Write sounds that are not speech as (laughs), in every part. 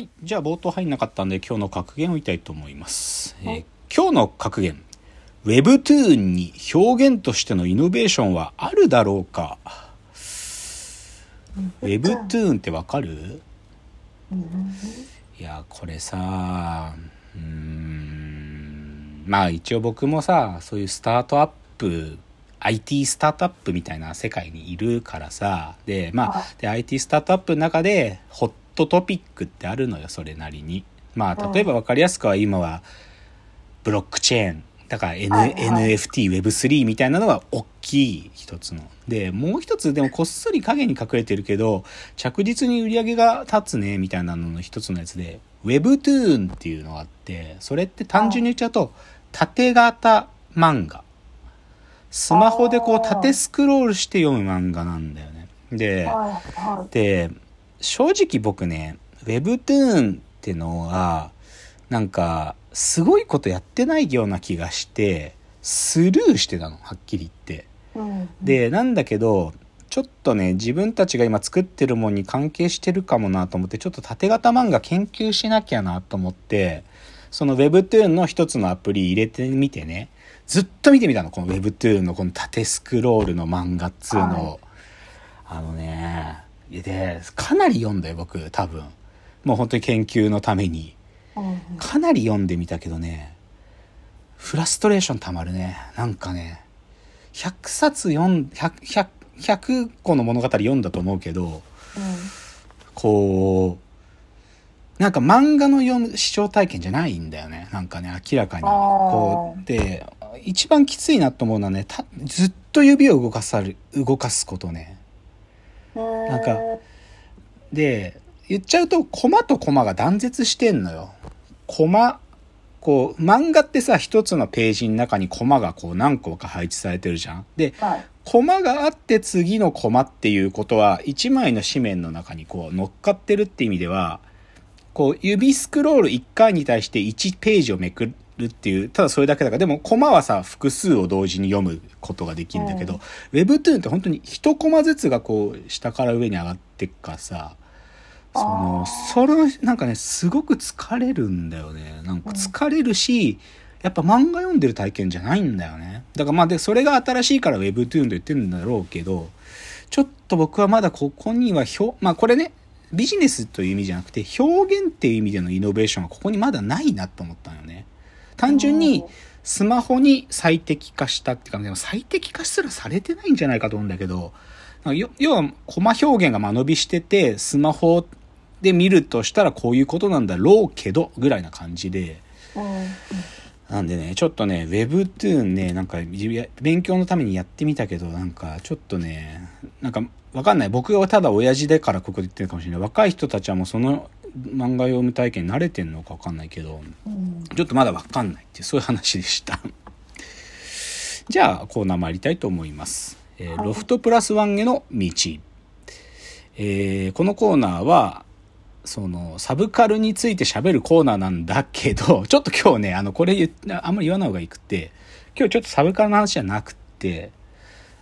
はい。じゃあ冒頭入んなかったんで今日の格言を言いたいと思います。えー今日の格言。Webtoon に表現としてのイノベーションはあるだろうか？Webtoon ってわかる？いや、これさ、うーん、まあ一応僕もさ、そういうスタートアップ、IT スタートアップみたいな世界にいるからさ、で、まあ、で、IT スタートアップの中で、ホットトピックってあるのよ、それなりに。まあ、例えば分かりやすくは今は、ブロックチェーン、だから、N はいはい NFT、Web3 みたいなのが大きい一つの。で、もう一つ、でもこっそり影に隠れてるけど、着実に売り上げが立つね、みたいなのの一つのやつで、Webtoon っていうのがあって、それって単純に言っちゃうと、縦型漫画。スマホでこう縦スクロールして読む漫画なんだよね。で、で正直僕ね Webtoon ってのはなんかすごいことやってないような気がしてスルーしてたのはっきり言って。うん。でなんだけどちょっとね自分たちが今作ってるものに関係してるかもなと思ってちょっと縦型漫画研究しなきゃなと思ってその Webtoon の一つのアプリ入れてみてねずっと見てみたのこの Webtoon のこの縦スクロールの漫画っつうのを、はい。あのねでかなり読んだよ僕多分。もう本当に研究のために。うんかなり読んでみたけどねフラストレーションたまるね。なんかね100冊読ん 100, 100, 100個の物語読んだと思うけどこうなんか漫画の読む視聴体験じゃないんだよね。なんかね明らかに。こうで一番きついなと思うのはねたずっと指を動かさる動かすことね。うんなんかで言っちゃうとコマとコマが断絶してんのよ。コマこう漫画ってさ一つのページの中にコマがこう何個か配置されてるじゃん。ではい。コマがあって次のコマっていうことは1枚の紙面の中にこう乗っかってるって意味ではこう指スクロール1回に対して1ページをめくるっていうただそれだけだからでもコマはさ複数を同時に読むことができるんだけど、Webtoon って本当に1コマずつがこう下から上に上がってっからさそのそれなんかねすごく疲れるんだよね。なんか疲れるし、やっぱ漫画読んでる体験じゃないんだよね。だからまあでそれが新しいから Webtoon と言ってるんだろうけどちょっと僕はまだここには表まあこれねビジネスという意味じゃなくて表現っていう意味でのイノベーションはここにまだないなと思ったのよね。単純にスマホに最適化したっていうかでも最適化すらされてないんじゃないかと思うんだけど要はコマ表現が間延びしててスマホで見るとしたらこういうことなんだろうけどぐらいな感じで。うんなんでねちょっとね Webtoon ねなんか勉強のためにやってみたけどなんかちょっとねなんかわかんない。僕がただ親父だからここで言ってるかもしれない。若い人たちはもうその漫画読む体験に慣れてんのかわかんないけどうん。ちょっとまだわかんないってそういう話でした。(laughs) じゃあコーナー参りたいと思います、えーはい。ロフトプラスワンへの道、えーこのコーナーはそのサブカルについて喋るコーナーなんだけど (laughs) ちょっと今日ねあのこれあんまり言わない方がいいくって今日ちょっとサブカルの話じゃなくて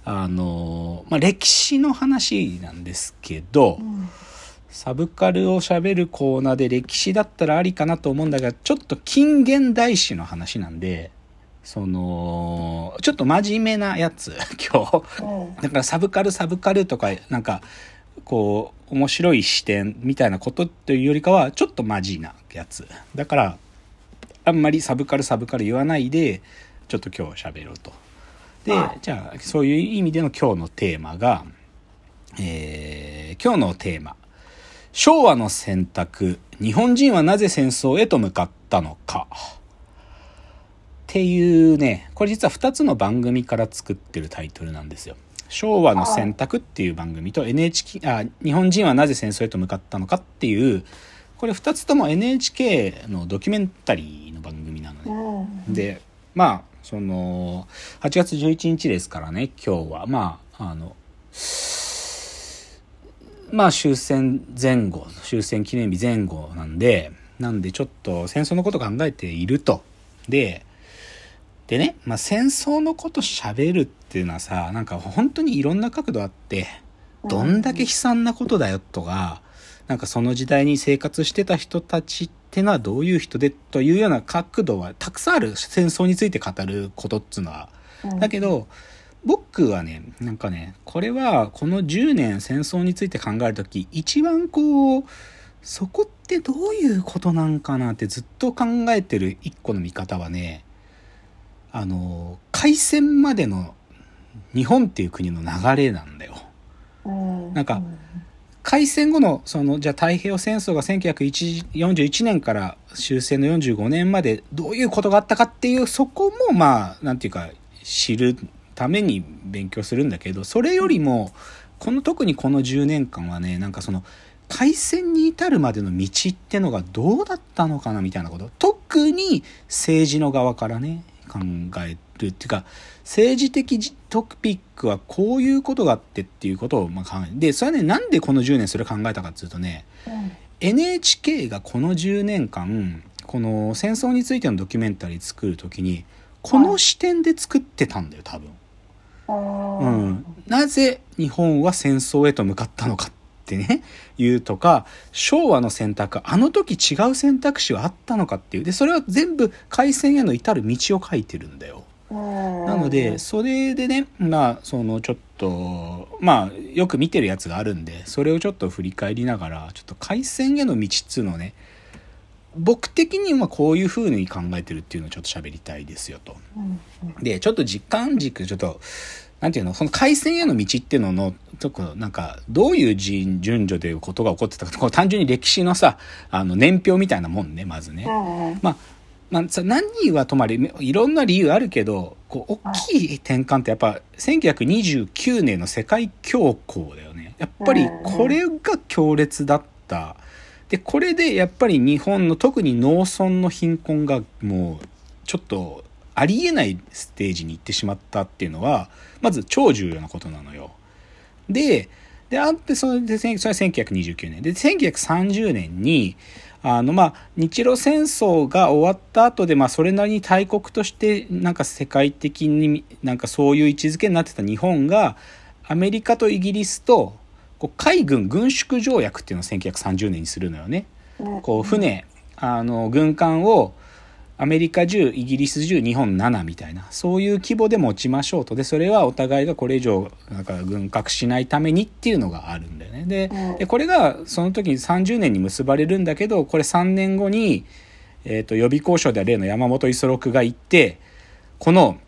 あのまあ歴史の話なんですけど、うんサブカルを喋るコーナーで歴史だったらありかなと思うんだが、ちょっと近現代史の話なんで、その、ちょっと真面目なやつ、(laughs) 今日。うんだからサブカルサブカルとか、なんか、こう、面白い視点みたいなことというよりかは、ちょっとマジなやつ。だから、あんまりサブカルサブカル言わないで、ちょっと今日喋ろうと。で、はいじゃあ、そういう意味での今日のテーマが、えー今日のテーマ。昭和の選択、日本人はなぜ戦争へと向かったのか。っていうね、これ実は2つの番組から作ってるタイトルなんですよ。昭和の選択っていう番組と NHK、あ、日本人はなぜ戦争へと向かったのかっていう、これ2つとも NHK のドキュメンタリーの番組なのね。うん。でまあその8月11日ですからね今日は。まああのまあ終戦前後終戦記念日前後なんでなんでちょっと戦争のこと考えていると。ででね、まあ、戦争のこと喋るっていうのはさなんか本当にいろんな角度あってどんだけ悲惨なことだよとかなんかその時代に生活してた人たちってのはどういう人でというような角度はたくさんある戦争について語ることっつうのは。うんだけど、僕はね、なんかね、これはこの10年戦争について考えるとき、一番こう、そこってどういうことなんかなってずっと考えてる一個の見方はね、あの、開戦までの日本っていう国の流れなんだよ。うんなんか開戦後の、その、じゃあ太平洋戦争が1941年から終戦の45年までどういうことがあったかっていう、そこもまあ、なんていうか、知るために勉強するんだけど、それよりも、この特にこの10年間はね、なんかその、開戦に至るまでの道ってのがどうだったのかなみたいなこと。特に政治の側からね、考えるっていうか、政治的トピックはこういうことがあってっていうことをまあ考えで、それはね、なんでこの10年それ考えたかっていうとね、うん、NHK がこの10年間、この戦争についてのドキュメンタリー作るときに、この視点で作ってたんだよ、多分。ううん、なぜ日本は戦争へと向かったのかってね、いうとか、昭和の選択、あの時違う選択肢はあったのかっていう。で、それは全部開戦への至る道を書いてるんだよ。ななので、それでね、まあ、そのちょっと、まあ、よく見てるやつがあるんで、それをちょっと振り返りながら、ちょっと開戦への道っつうのをね、僕的にはこういう風に考えてるっていうのをちょっと喋りたいですよと。で、ちょっと実感軸、ちょっと、なんていうの、その開戦への道っていうのの、ちょっとなんか、どういう順順序でことが起こってたか、こう単純に歴史のさ、あの、年表みたいなもんね、まずね。まあ、まあ、さ何はとまり、いろんな理由あるけど、こう、大きい転換ってやっぱ、1929年の世界恐慌だよね。やっぱり、これが強烈だった。で、これでやっぱり日本の特に農村の貧困がもう、ちょっと、ありえないステージに行ってしまったっていうのは、まず超重要なことなのよ。で、で、あって、それで、それは1929年。で、1930年に、あの、まあ、日露戦争が終わった後で、まあ、それなりに大国として、なんか世界的になんかそういう位置づけになってた日本が、アメリカとイギリスと、こう海軍軍縮条約っていうのを1930年にするのよね。こう、船、あの、軍艦を、アメリカ10、イギリス10、日本7みたいな、そういう規模で持ちましょうと。で、それはお互いがこれ以上、なんか軍拡しないためにっていうのがあるんだよね。で、でこれがその時に30年に結ばれるんだけど、これ3年後に、えっ、と、予備交渉では例の山本五十六が行って、この、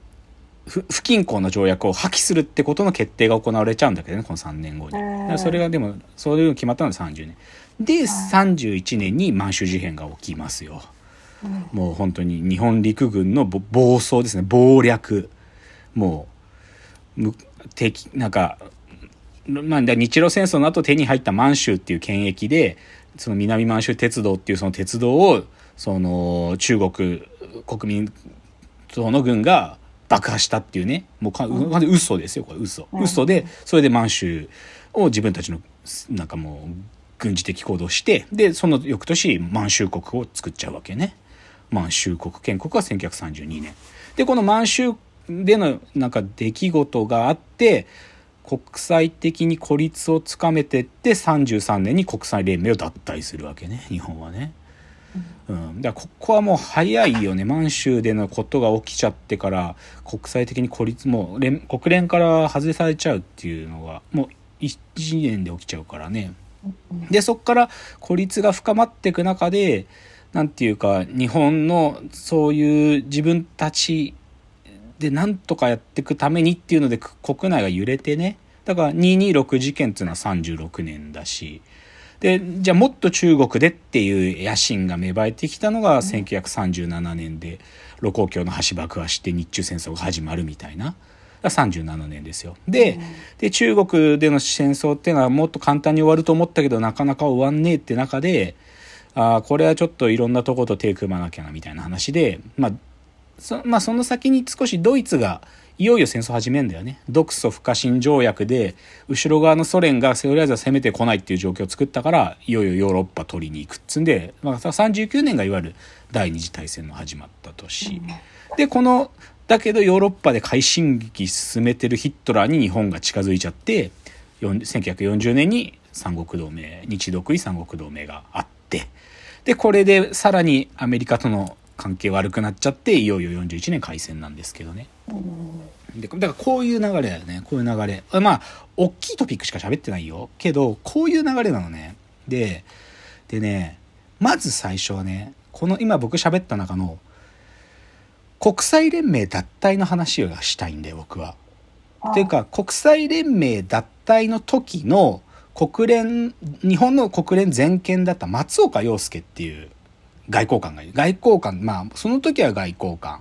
不不均衡の条約を破棄するってことの決定が行われちゃうんだけどね、この3年後に。それがでも、そういうの決まったのは30年。で、31年に満州事変が起きますよ。もう本当に日本陸軍のぼ暴走ですね。謀略。もうむ敵なんか、まあ、だ日露戦争の後手に入った満州っていう権益でその南満州鉄道っていうその鉄道をその中国国民党の軍が爆破したっていうね。もうか完全に嘘ですよこれ。嘘。嘘でそれで満州を自分たちのなんかもう軍事的行動をしてでその翌年満州国を作っちゃうわけね。満州国。建国は1932年。で、この満州でのなんか出来事があって、国際的に孤立をつかめてって33年に国際連盟を脱退するわけね、日本はね。うん、だからここはもう早いよね。満州でのことが起きちゃってから国際的に孤立もう連国連から外されちゃうっていうのがもう1年で起きちゃうからね。でそこから孤立が深まっていく中でなんていうか、日本のそういう自分たちでなんとかやっていくためにっていうので国内が揺れてね。だから226事件っていうのは36年だし。で、じゃあもっと中国でっていう野心が芽生えてきたのが1937年で、盧溝橋の橋爆破して日中戦争が始まるみたいな。37年ですよ。で、で、中国での戦争っていうのはもっと簡単に終わると思ったけど、なかなか終わんねえって中で、あ、これはちょっといろんなとこと手組まなきゃなみたいな話で、まあ、そまあ、その先に少しドイツがいよいよ戦争始めるんだよね。独ソ不可侵条約で、後ろ側のソ連がとりあえずは攻めてこないっていう状況を作ったから、いよいよヨーロッパ取りに行くっつんで、まあ、39年がいわゆる第二次大戦の始まった年。で、この、だけどヨーロッパで快進撃進めてるヒットラーに日本が近づいちゃって、1940年に三国同盟日独伊三国同盟があってでこれでさらにアメリカとの関係悪くなっちゃっていよいよ41年開戦なんですけどね。うんでだからこういう流れだよね。こういう流れ。まあ大きいトピックしか喋ってないよ。けどこういう流れなのね。ででねまず最初はねこの今僕喋った中の国際連盟脱退の話をしたいんだよ僕は。っていうか国際連盟脱退の時の国連日本の国連全権だった松岡洋介っていう外交官がいる。外交官まあその時は外交官。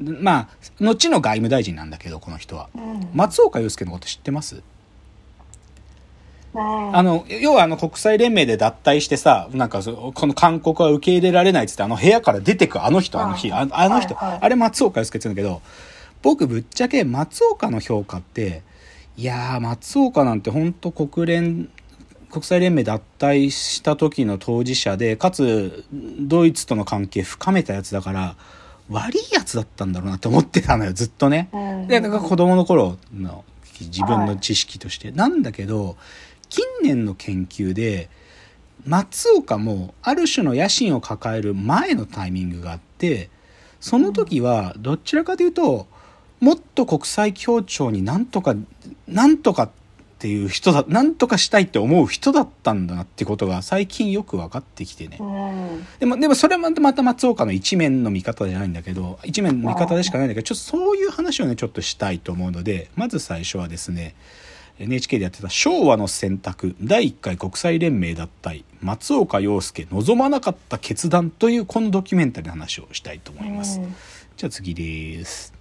まあ後の外務大臣なんだけどこの人は。うん。松岡洋介のこと知ってます？うんあの要はあの国際連盟で脱退してさなんかそこの勧告は受け入れられないっつってあの部屋から出てくあの人あの日。ああの人、はいはい。あれ松岡洋介って言うんだけど僕ぶっちゃけ松岡の評価っていやー松岡なんて本当国連国際連盟脱退した時の当事者でかつドイツとの関係深めたやつだから悪いやつだったんだろうなって思ってたのよずっとね。うんでなんか子供の頃の自分の知識として、なんだけど近年の研究で松岡もある種の野心を抱える前のタイミングがあってその時はどちらかというともっと国際協調になんとかなんとかっていう人だなんとかしたいって思う人だったんだなってことが最近よく分かってきてね。うんでも、でもそれはまた松岡の一面の見方じゃないんだけど、一面の見方でしかないんだけど、ちょっとそういう話をね、ちょっとしたいと思うので、まず最初はですね、NHK でやってた昭和の選択第1回国際連盟脱退松岡洋介望まなかった決断というこのドキュメンタリーの話をしたいと思います。うんじゃあ次です。